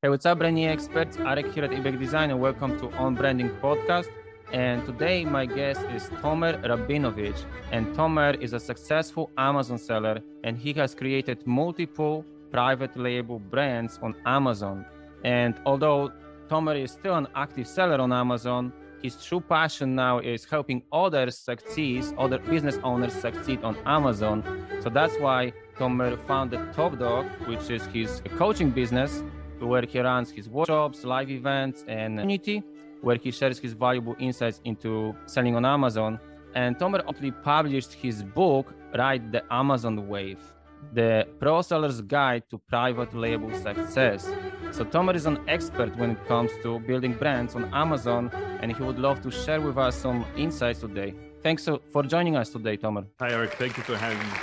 Hey, what's up, branding experts? Arek here at Ebaq Design, and welcome to On Branding Podcast. And today, my guest is Tomer Rabinovich. And Tomer is a successful Amazon seller, and he has created multiple private label brands on Amazon. And although Tomer is still an active seller on Amazon, his true passion now is helping others succeed, other business owners succeed on Amazon. So that's why Tomer founded Top Dog, which is his coaching business where he runs his workshops, live events, and community, where he shares his valuable insights into selling on Amazon. And Tomer actually published his book, Ride the Amazon Wave, the pro seller's guide to private label success. So Tomer is an expert when it comes to building brands on Amazon, and he would love to share with us some insights today. Thanks uh, for joining us today, Tomer. Hi, Eric. Thank you for having me.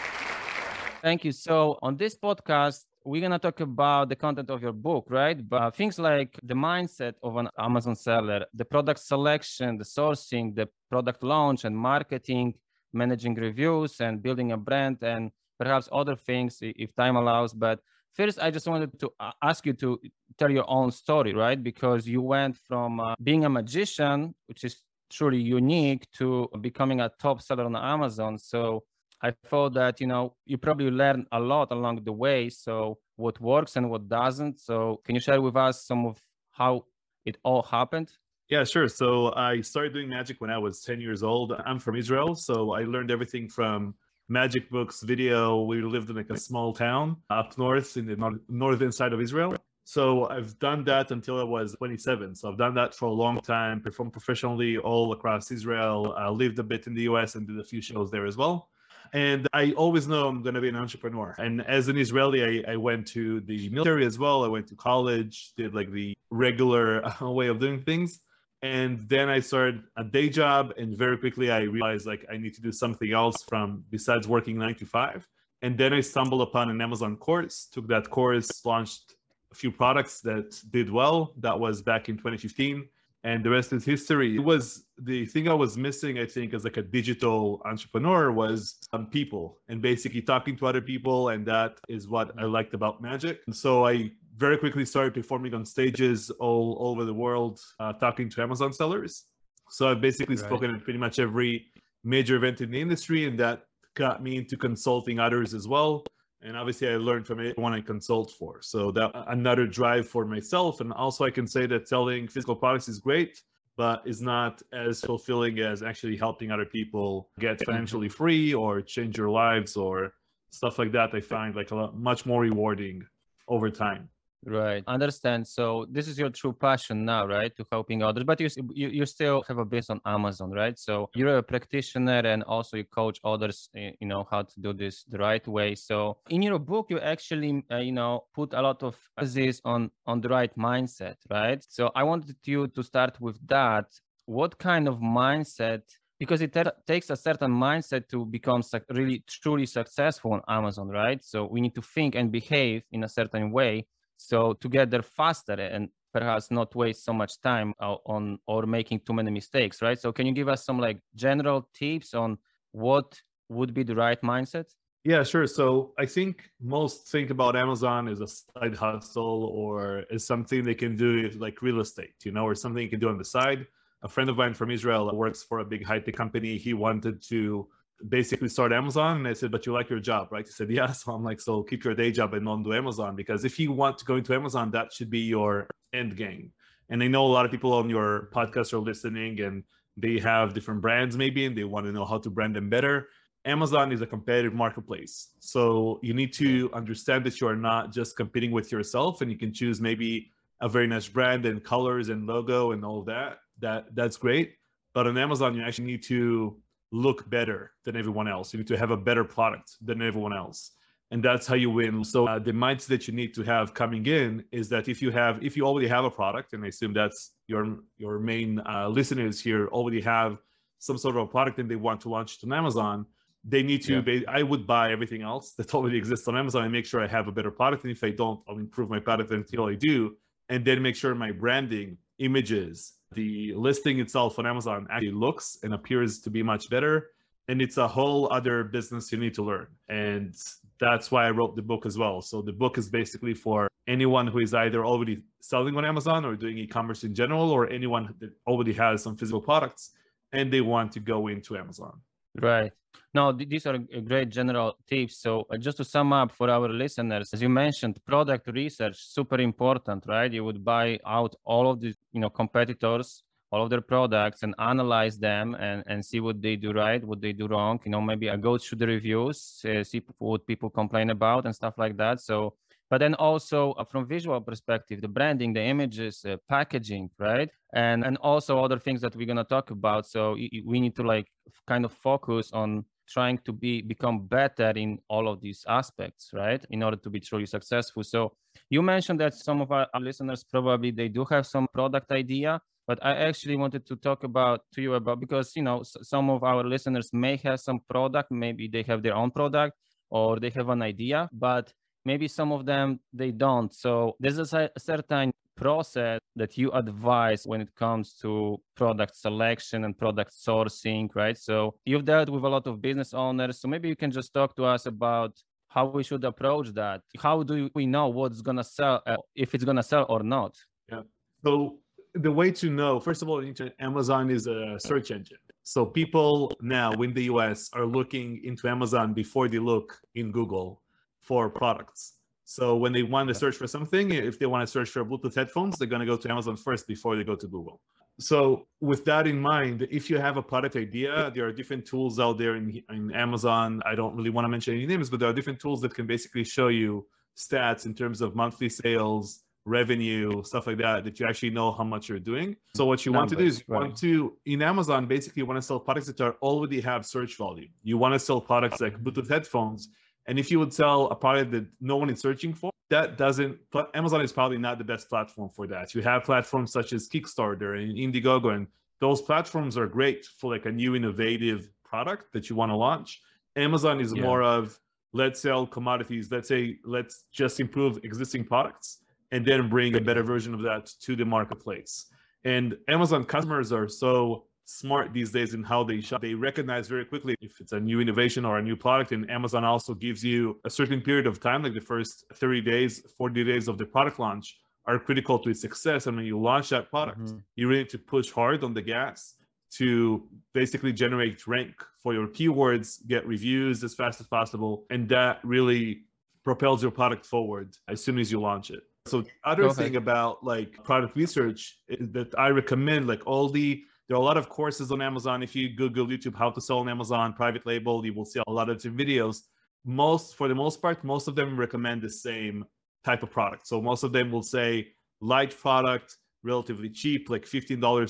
Thank you. So on this podcast, we're gonna talk about the content of your book, right? But things like the mindset of an Amazon seller, the product selection, the sourcing, the product launch and marketing, managing reviews and building a brand, and perhaps other things if time allows. But first, I just wanted to ask you to tell your own story, right? Because you went from uh, being a magician, which is truly unique, to becoming a top seller on Amazon. So I thought that you know you probably learn a lot along the way. So what works and what doesn't. So can you share with us some of how it all happened? Yeah, sure. So I started doing magic when I was 10 years old. I'm from Israel, so I learned everything from magic books, video. We lived in like a small town up north in the nor- northern side of Israel. So I've done that until I was 27. So I've done that for a long time, performed professionally all across Israel, uh, lived a bit in the US and did a few shows there as well and I always know I'm going to be an entrepreneur. And as an Israeli, I, I, went to the military as well. I went to college, did like the regular uh, way of doing things. And then I started a day job, and very quickly I realized like I need to do something else from besides working nine to five. And then I stumbled upon an Amazon course, took that course, launched a few products that did well. That was back in 2015 and the rest is history. It was the thing I was missing, I think, as like a digital entrepreneur was some people and basically talking to other people, and that is what I liked about magic. And so I very quickly started performing on stages all, all over the world, uh, talking to Amazon sellers. So I've basically right. spoken at pretty much every major event in the industry, and that got me into consulting others as well and obviously i learned from it when i consult for. So that uh, another drive for myself and also i can say that selling physical products is great but is not as fulfilling as actually helping other people get mm-hmm. financially free or change their lives or stuff like that. I find like a lot much more rewarding over time Right. Understand. So this is your true passion now, right? To helping others, but you, you you still have a business on Amazon, right? So you're a practitioner and also you coach others, you know, how to do this the right way. So in your book, you actually, uh, you know, put a lot of emphasis on on the right mindset, right? So I wanted you to start with that. What kind of mindset because it takes a certain mindset to become su- really truly successful on Amazon, right? So we need to think and behave in a certain way so to get there faster and perhaps not waste so much time uh, on or making too many mistakes right? So can you give us some like general tips on what would be the right mindset? Yeah sure. So i think most think about amazon as a side hustle or as something they can do like real estate you know or something you can do on the side. A friend of mine from israel works for a big high-tech company he wanted to basically start Amazon. And I said, but you like your job, right? He said, yeah. So I'm like, so keep your day job and don't do Amazon because if you want to go into Amazon, that should be your end game. And I know a lot of people on your podcast are listening and they have different brands maybe and they want to know how to brand them better. Amazon is a competitive marketplace. So you need to understand that you are not just competing with yourself and you can choose maybe a very nice brand and colors and logo and all that. That that's great. But on Amazon, you actually need to look better than everyone else. You need to have a better product than everyone else. And that's how you win. So uh, the mindset that you need to have coming in is that if you have, if you already have a product, and I assume that's your your main uh, listeners here already have some sort of a product and they want to launch it on Amazon, they need to. Yeah. I would buy everything else that already exists on Amazon and make sure I have a better product. And if I don't, I'll improve my product until I do, and then make sure my branding, images, the listing itself on Amazon actually looks and appears to be much better. and it's a whole other business you need to learn. And that's why I wrote the book as well. So the book is basically for anyone who is either already selling on Amazon or doing e-commerce in general, or anyone that already has some physical products and they want to go into Amazon. Right. No, these are great general tips. So uh, just to sum up for our listeners, as you mentioned, product research super important, right? You would buy out all of the you know competitors, all of their products, and analyze them and and see what they do right, what they do wrong. You know, maybe I go through the reviews, uh, see what people complain about and stuff like that. So but then also uh, from visual perspective the branding the images uh, packaging right? And and also other things that we're going to talk about. So we need to like kind of focus on trying to be become better in all of these aspects right? In order to be truly successful. So you mentioned that some of our listeners probably they do have some product idea but i actually wanted to talk about to you about because you know some of our listeners may have some product. Maybe they have their own product or they have an idea but maybe some of them they don't. So there's a, certain process that you advise when it comes to product selection and product sourcing right? So you've dealt with a lot of business owners so maybe you can just talk to us about how we should approach that. How do we know what's going to sell uh, if it's going to sell or not? Yeah. So the way to know first of all amazon is a search engine. So people now in the us are looking into amazon before they look in google for products. So when they want to search for something, if they want to search for Bluetooth headphones, they're going to go to Amazon first before they go to Google. So with that in mind, if you have a product idea, there are different tools out there in, in Amazon. I don't really want to mention any names, but there are different tools that can basically show you stats in terms of monthly sales, revenue, stuff like that, that you actually know how much you're doing. So what you Numbers, want to do is you right. want to in Amazon basically you want to sell products that are already have search volume. You want to sell products like Bluetooth headphones and if you would sell a product that no one is searching for, that doesn't, Amazon is probably not the best platform for that. You have platforms such as Kickstarter and Indiegogo, and those platforms are great for like a new innovative product that you want to launch. Amazon is yeah. more of let's sell commodities, let's say, let's just improve existing products and then bring a better version of that to the marketplace. And Amazon customers are so smart these days in how they shop. They recognize very quickly if it's a new innovation or a new product. And Amazon also gives you a certain period of time, like the first 30 days, 40 days of the product launch are critical to its success. And when you launch that product, mm-hmm. you really need to push hard on the gas to basically generate rank for your keywords, get reviews as fast as possible. And that really propels your product forward as soon as you launch it. So the other thing about like product research that I recommend, like all the there are a lot of courses on Amazon. If you Google YouTube how to sell on Amazon private label, you will see a lot of videos. Most, for the most part, most of them recommend the same type of product. So most of them will say light product, relatively cheap, like $15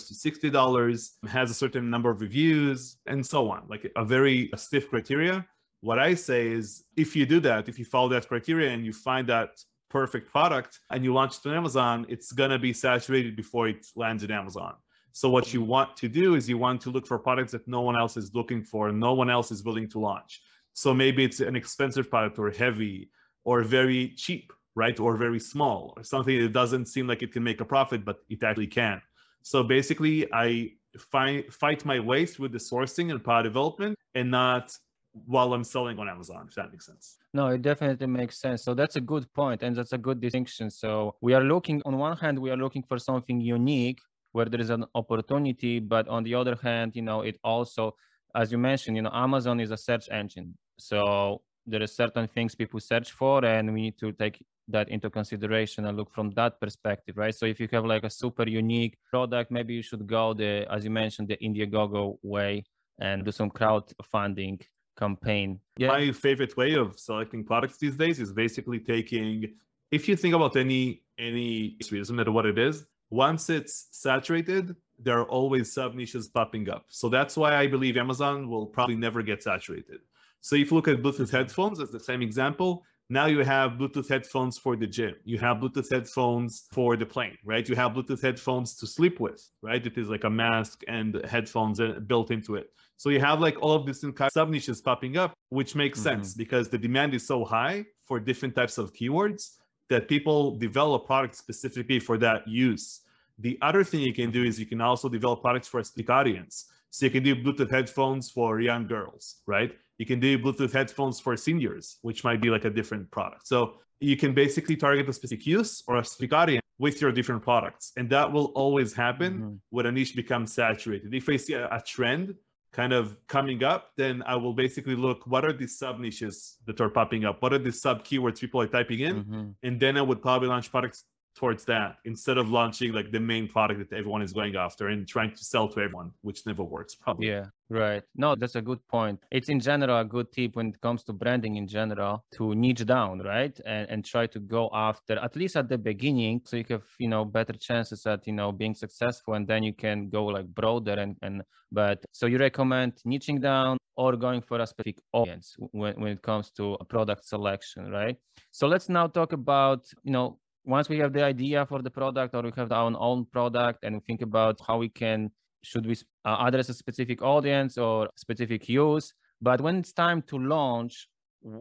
to $60, has a certain number of reviews, and so on, like a very stiff criteria. What I say is if you do that, if you follow that criteria and you find that perfect product and you launch it on Amazon, it's gonna be saturated before it lands in Amazon. So what you want to do is you want to look for products that no one else is looking for no one else is willing to launch. So maybe it's an expensive product or heavy or very cheap, right? Or very small or something that doesn't seem like it can make a profit, but it actually can. So basically, I find, fight my way through the sourcing and product development and not while I'm selling on Amazon, if that makes sense. No, it definitely makes sense. So that's a good point and that's a good distinction. So we are looking on one hand, we are looking for something unique where there is an opportunity but on the other hand you know it also as you mentioned you know amazon is a search engine. So there are certain things people search for and we need to take that into consideration and look from that perspective right? So if you have like a super unique product maybe you should go the as you mentioned the indiegogo way and do some crowdfunding campaign. Yeah. my favorite way of selecting products these days is basically taking if you think about any any doesn't matter what it is once it's saturated, there are always sub niches popping up. So that's why I believe Amazon will probably never get saturated. So if you look at Bluetooth headphones as the same example, now you have Bluetooth headphones for the gym. You have Bluetooth headphones for the plane, right? You have Bluetooth headphones to sleep with, right? It is like a mask and headphones uh, built into it. So you have like all of these sub niches popping up, which makes mm-hmm. sense because the demand is so high for different types of keywords that people develop products specifically for that use. The other thing you can do is you can also develop products for a specific audience. So you can do Bluetooth headphones for young girls, right? You can do Bluetooth headphones for seniors, which might be like a different product. So you can basically target a specific use or a specific audience with your different products. And that will always happen mm-hmm. when a niche becomes saturated. If I see a, a, trend kind of coming up, then I will basically look what are the sub niches that are popping up? What are the sub keywords people are typing in? Mm-hmm. And then I would probably launch products towards that instead of launching like the main product that everyone is going after and trying to sell to everyone, which never works probably. Yeah, right. No, that's a good point. It's in general a good tip when it comes to branding in general to niche down, right? And and try to go after at least at the beginning so you have, you know, better chances at, you know, being successful and then you can go like broader and and but so you recommend niching down or going for a specific audience when, when it comes to product selection, right? So let's now talk about, you know, once we have the idea for the product or we have our own product and we think about how we can should we uh, address a specific audience or specific use but when it's time to launch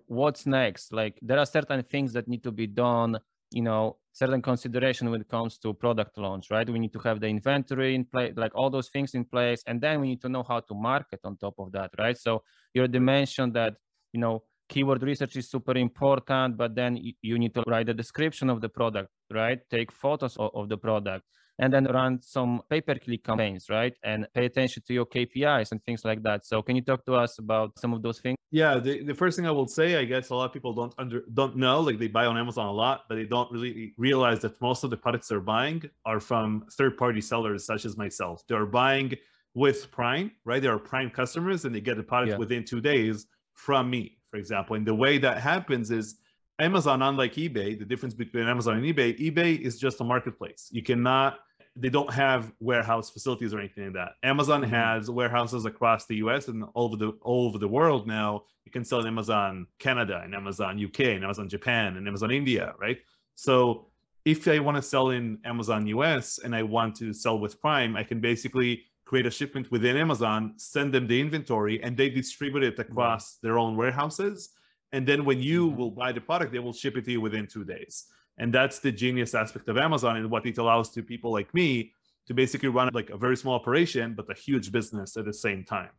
what's next? Like there are certain things that need to be done you know certain consideration when it comes to product launch right? We need to have the inventory in place like all those things in place and then we need to know how to market on top of that right? So you already mentioned that you know keyword research is super important but then you need to write a description of the product right? Take photos of, of the product and then run some pay-per-click campaigns right? And pay attention to your kpis and things like that. So can you talk to us about some of those things? Yeah the, the first thing i will say i guess a lot of people don't under don't know like they buy on amazon a lot but they don't really realize that most of the products they're buying are from third-party sellers such as myself. They're buying with prime right? They are prime customers and they get the product yeah. within two days from me for example. And the way that happens is Amazon, unlike eBay, the difference between Amazon and eBay, eBay is just a marketplace. You cannot, they don't have warehouse facilities or anything like that. Amazon mm-hmm. has warehouses across the US and all over the all over the world now. You can sell in Amazon Canada and Amazon UK and Amazon Japan and Amazon India, right? So if I want to sell in Amazon US and I want to sell with Prime, I can basically create a shipment within Amazon, send them the inventory, and they distribute it across their own warehouses. And then when you mm-hmm. will buy the product, they will ship it to you within two days. And that's the genius aspect of Amazon and what it allows to people like me to basically run like a very small operation, but a huge business at the same time.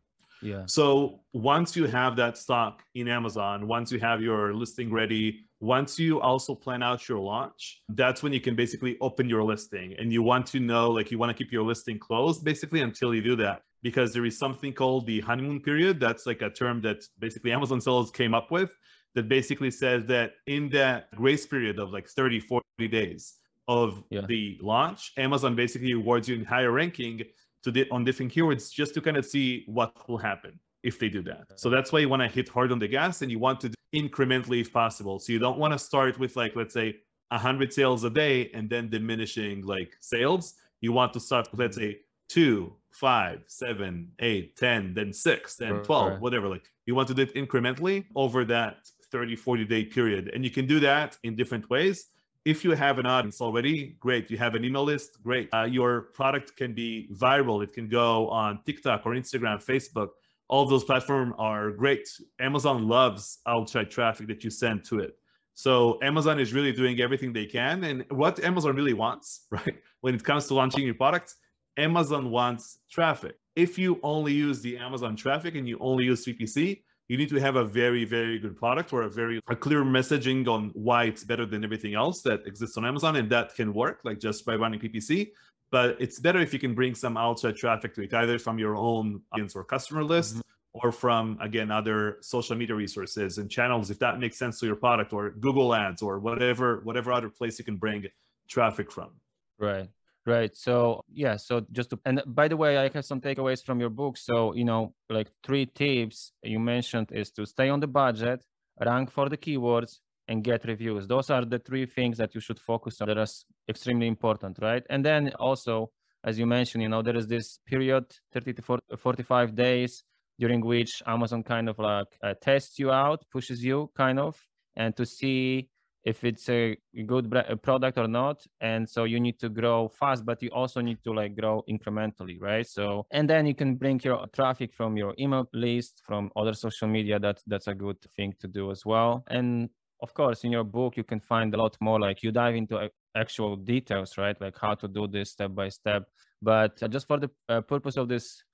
Yeah. So once you have that stock in Amazon, once you have your listing ready, once you also plan out your launch, that's when you can basically open your listing. And you want to know, like, you want to keep your listing closed basically until you do that. Because there is something called the honeymoon period. That's like a term that basically Amazon sellers came up with that basically says that in that grace period of like 30, 40 days of yeah. the launch, Amazon basically rewards you in higher ranking to the, on different keywords just to kind of see what will happen if they do that. So that's why you want to hit hard on the gas and you want to incrementally if possible. So you don't want to start with like let's say 100 sales a day and then diminishing like sales. You want to start with let's say two, five, seven, eight, 10, then six, then 12, right. whatever. Like you want to do it incrementally over that 30, 40 day period. And you can do that in different ways. If you have an audience already, great. You have an email list, great. Uh, your product can be viral. It can go on TikTok or Instagram, Facebook all those platforms are great. Amazon loves outside traffic that you send to it. So Amazon is really doing everything they can. And what Amazon really wants, right, when it comes to launching your products, Amazon wants traffic. If you only use the Amazon traffic and you only use PPC, you need to have a very, very good product or a very a clear messaging on why it's better than everything else that exists on Amazon. And that can work like just by running PPC but it's better if you can bring some outside traffic to it, either from your own audience or customer list. Mm-hmm. Or from again other social media resources and channels, if that makes sense to your product, or Google Ads, or whatever whatever other place you can bring traffic from. Right, right. So yeah. So just to, and by the way, I have some takeaways from your book. So you know, like three tips you mentioned is to stay on the budget, rank for the keywords, and get reviews. Those are the three things that you should focus on that are extremely important, right? And then also, as you mentioned, you know, there is this period, 30 to 45 days, during which Amazon kind of like uh, tests you out, pushes you kind of, and to see if it's a good product or not and so you need to grow fast but you also need to like grow incrementally right? So and then you can bring your traffic from your email list from other social media that that's a good thing to do as well. And of course in your book you can find a lot more like you dive into actual details right? Like how to do this step by step. But uh, just for the uh, purpose of this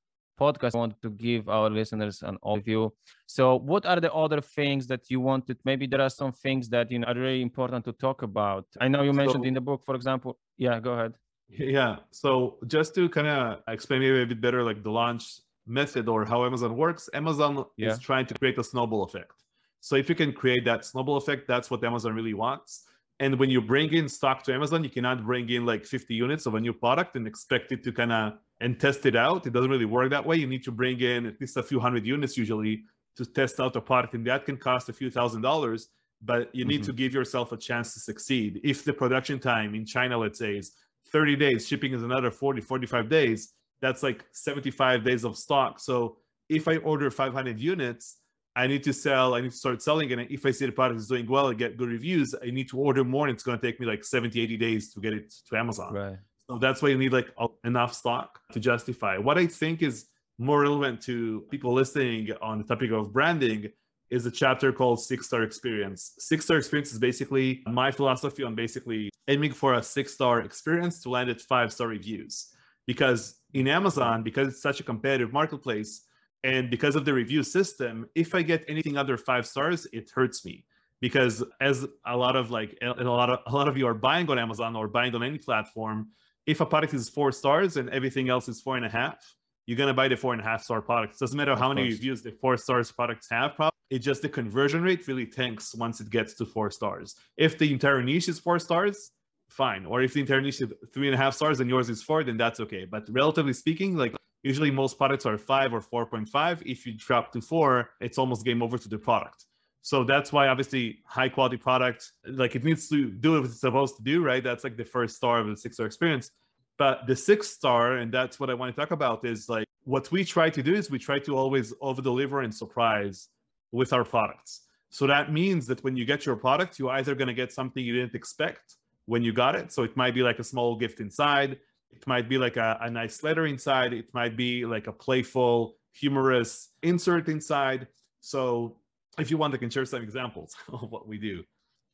podcast, I want to give our listeners an overview. So, what are the other things that you wanted? Maybe there are some things that you know are really important to talk about. I know you mentioned so, in the book, for example. Yeah, go ahead. Yeah. So, just to kind of explain maybe a bit better, like the launch method or how Amazon works, Amazon yeah. is trying to create a snowball effect. So, if you can create that snowball effect, that's what Amazon really wants. And when you bring in stock to Amazon, you cannot bring in like 50 units of a new product and expect it to kind of and test it out. It doesn't really work that way. You need to bring in at least a few hundred units usually to test out a product, and that can cost a few thousand dollars. But you need mm-hmm. to give yourself a chance to succeed. If the production time in China, let's say, is 30 days, shipping is another 40, 45 days, that's like 75 days of stock. So if I order 500 units, I need to sell, I need to start selling it. And if I see the product is doing well and get good reviews, I need to order more. And it's going to take me like 70, 80 days to get it to Amazon. Right. So that's why you need like enough stock to justify. What I think is more relevant to people listening on the topic of branding is a chapter called Six Star Experience. Six Star Experience is basically my philosophy on basically aiming for a six star experience to land at five star reviews. Because in Amazon, because it's such a competitive marketplace, and because of the review system, if I get anything under five stars, it hurts me. Because as a lot of like a lot of a lot of you are buying on Amazon or buying on any platform, if a product is four stars and everything else is four and a half, you're gonna buy the four and a half star product. It doesn't matter how many reviews the four stars products have. Probably it's just the conversion rate really tanks once it gets to four stars. If the entire niche is four stars, fine. Or if the entire niche is three and a half stars and yours is four, then that's okay. But relatively speaking, like usually most products are five or 4.5. If you drop to four, it's almost game over to the product. So that's why obviously high quality product, like it needs to do what it's supposed to do, right? That's like the first star of the six star experience. But the sixth star, and that's what I want to talk about, is like what we try to do is we try to always over deliver and surprise with our products. So that means that when you get your product, you're either going to get something you didn't expect when you got it. So it might be like a small gift inside, it might be like a, a nice letter inside, it might be like a playful, humorous insert inside. So if you want, I can share some examples of what we do.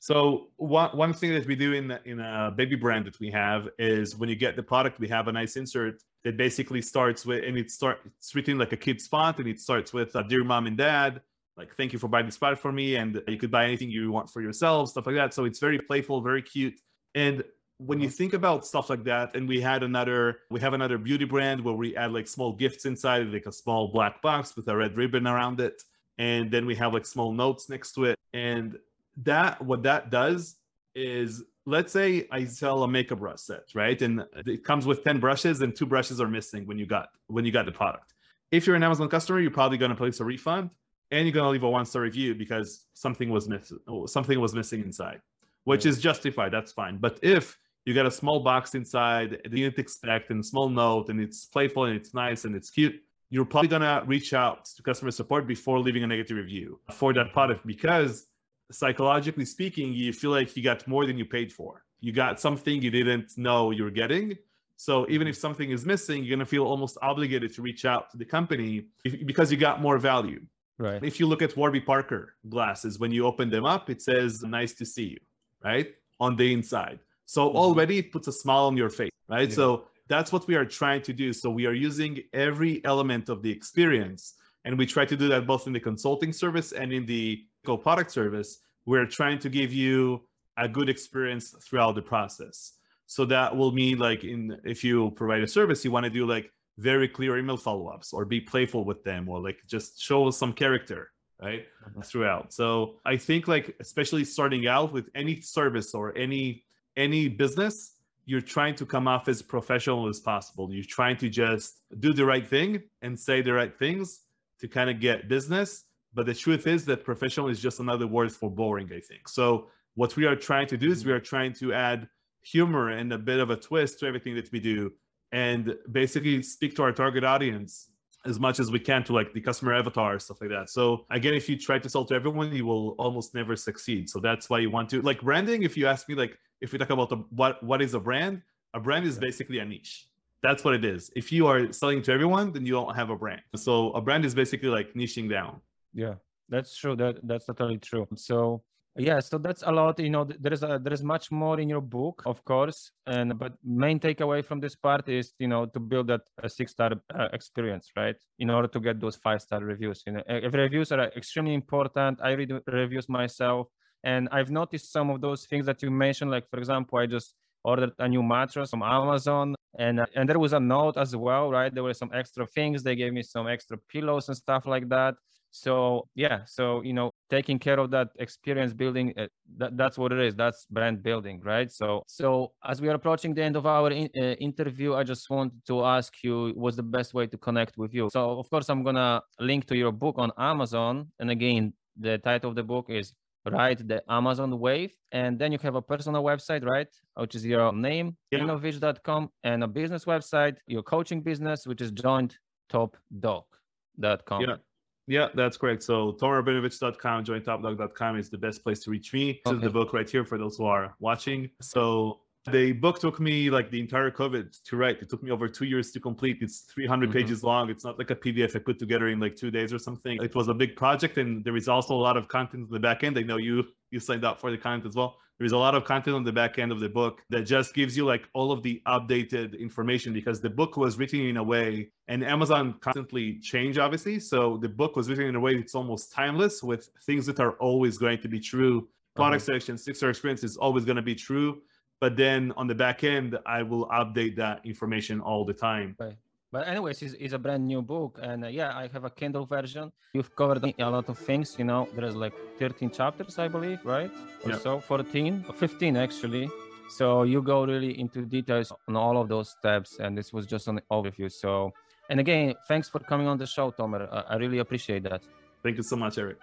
So one one thing that we do in in a baby brand that we have is when you get the product, we have a nice insert that basically starts with and it start it's written like a kid's font and it starts with uh, dear mom and dad, like thank you for buying this product for me, and you could buy anything you want for yourself, stuff like that. So it's very playful, very cute, and when you think about stuff like that and we had another we have another beauty brand where we add like small gifts inside like a small black box with a red ribbon around it and then we have like small notes next to it and that what that does is let's say i sell a makeup brush set right and it comes with 10 brushes and two brushes are missing when you got when you got the product. If you're an amazon customer you're probably going to place a refund and you're going to leave a one star review because something was missing something was missing inside which is justified that's fine but if you get a small box inside that you didn't expect and a small note and it's playful and it's nice and it's cute you're probably going to reach out to customer support before leaving a negative review for that product because psychologically speaking you feel like you got more than you paid for. You got something you didn't know you were getting. So even if something is missing you're going to feel almost obligated to reach out to the company because you got more value. Right. If you look at warby parker glasses when you open them up it says nice to see you right? On the inside so mm-hmm. already it puts a smile on your face, right? Yeah. So that's what we are trying to do. So we are using every element of the experience, and we try to do that both in the consulting service and in the co-product service. We're trying to give you a good experience throughout the process. So that will mean like in if you provide a service, you want to do like very clear email follow-ups or be playful with them or like just show some character right mm-hmm. throughout so i think like especially starting out with any service or any any business, you're trying to come off as professional as possible. You're trying to just do the right thing and say the right things to kind of get business. But the truth is that professional is just another word for boring, I think. So what we are trying to do is we are trying to add humor and a bit of a twist to everything that we do and basically speak to our target audience as much as we can to like the customer avatar stuff like that so again if you try to sell to everyone you will almost never succeed so that's why you want to like branding if you ask me like if we talk about the, what what is a brand a brand is basically a niche. That's what it is. If you are selling to everyone then you don't have a brand. So a brand is basically like niching down. Yeah that's true. That that's totally true. So yeah so that's a lot you know there is a, there is much more in your book of course and but main takeaway from this part is you know to build that a six star uh, experience right? In order to get those five star reviews you know if reviews are extremely important. I read reviews myself and i've noticed some of those things that you mentioned like for example i just ordered a new mattress from amazon and and there was a note as well right? There were some extra things they gave me some extra pillows and stuff like that. So yeah so you know taking care of that experience building uh, that, that's what it is that's brand building right? So so as we are approaching the end of our in, uh, interview i just want to ask you what's the best way to connect with you? So of course i'm gonna link to your book on amazon and again the title of the book is Ride the Amazon Wave and then you have a personal website right which is your name yeah. innovich.com and a business website your coaching business which is jointopdog.com yeah yeah, that's correct. So tomerrabinovich.com, jointopdog.com is the best place to reach me. This is the book right here for those who are watching. So the book took me like the entire COVID to write. It took me over two years to complete. It's 300 mm-hmm. pages long. It's not like a PDF I put together in like two days or something. It was a big project, and there is also a lot of content in the back end. I know you you signed up for the content as well. There's a lot of content on the back end of the book that just gives you like all of the updated information because the book was written in a way, and Amazon constantly change, obviously. So the book was written in a way it's almost timeless with things that are always going to be true. Product uh-huh. selection, six star experience is always going to be true. But then on the back end, I will update that information all the time. Right. But anyways, it's, it's a brand new book, and uh, yeah, I have a Kindle version. You've covered a lot of things. You know, there's like 13 chapters, I believe, right? Or yeah. so, 14, 15 actually. So you go really into details on all of those steps, and this was just an overview. So, and again, thanks for coming on the show, Tomer. I really appreciate that. Thank you so much, Eric.